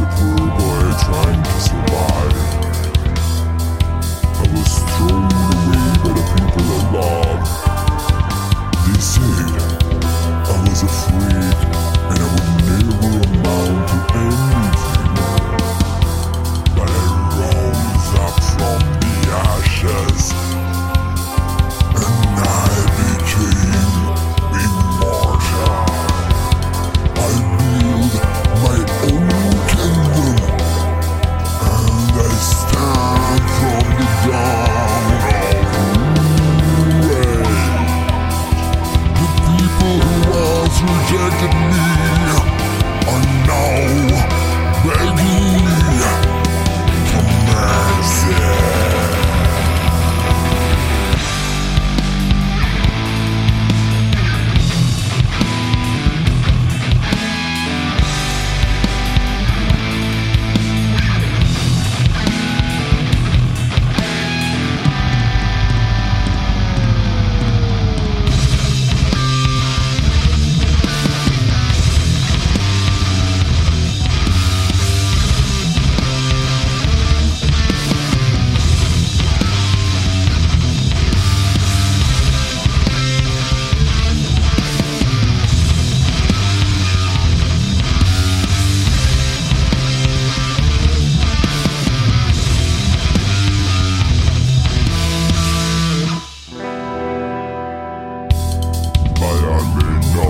a poor boy trying to survive.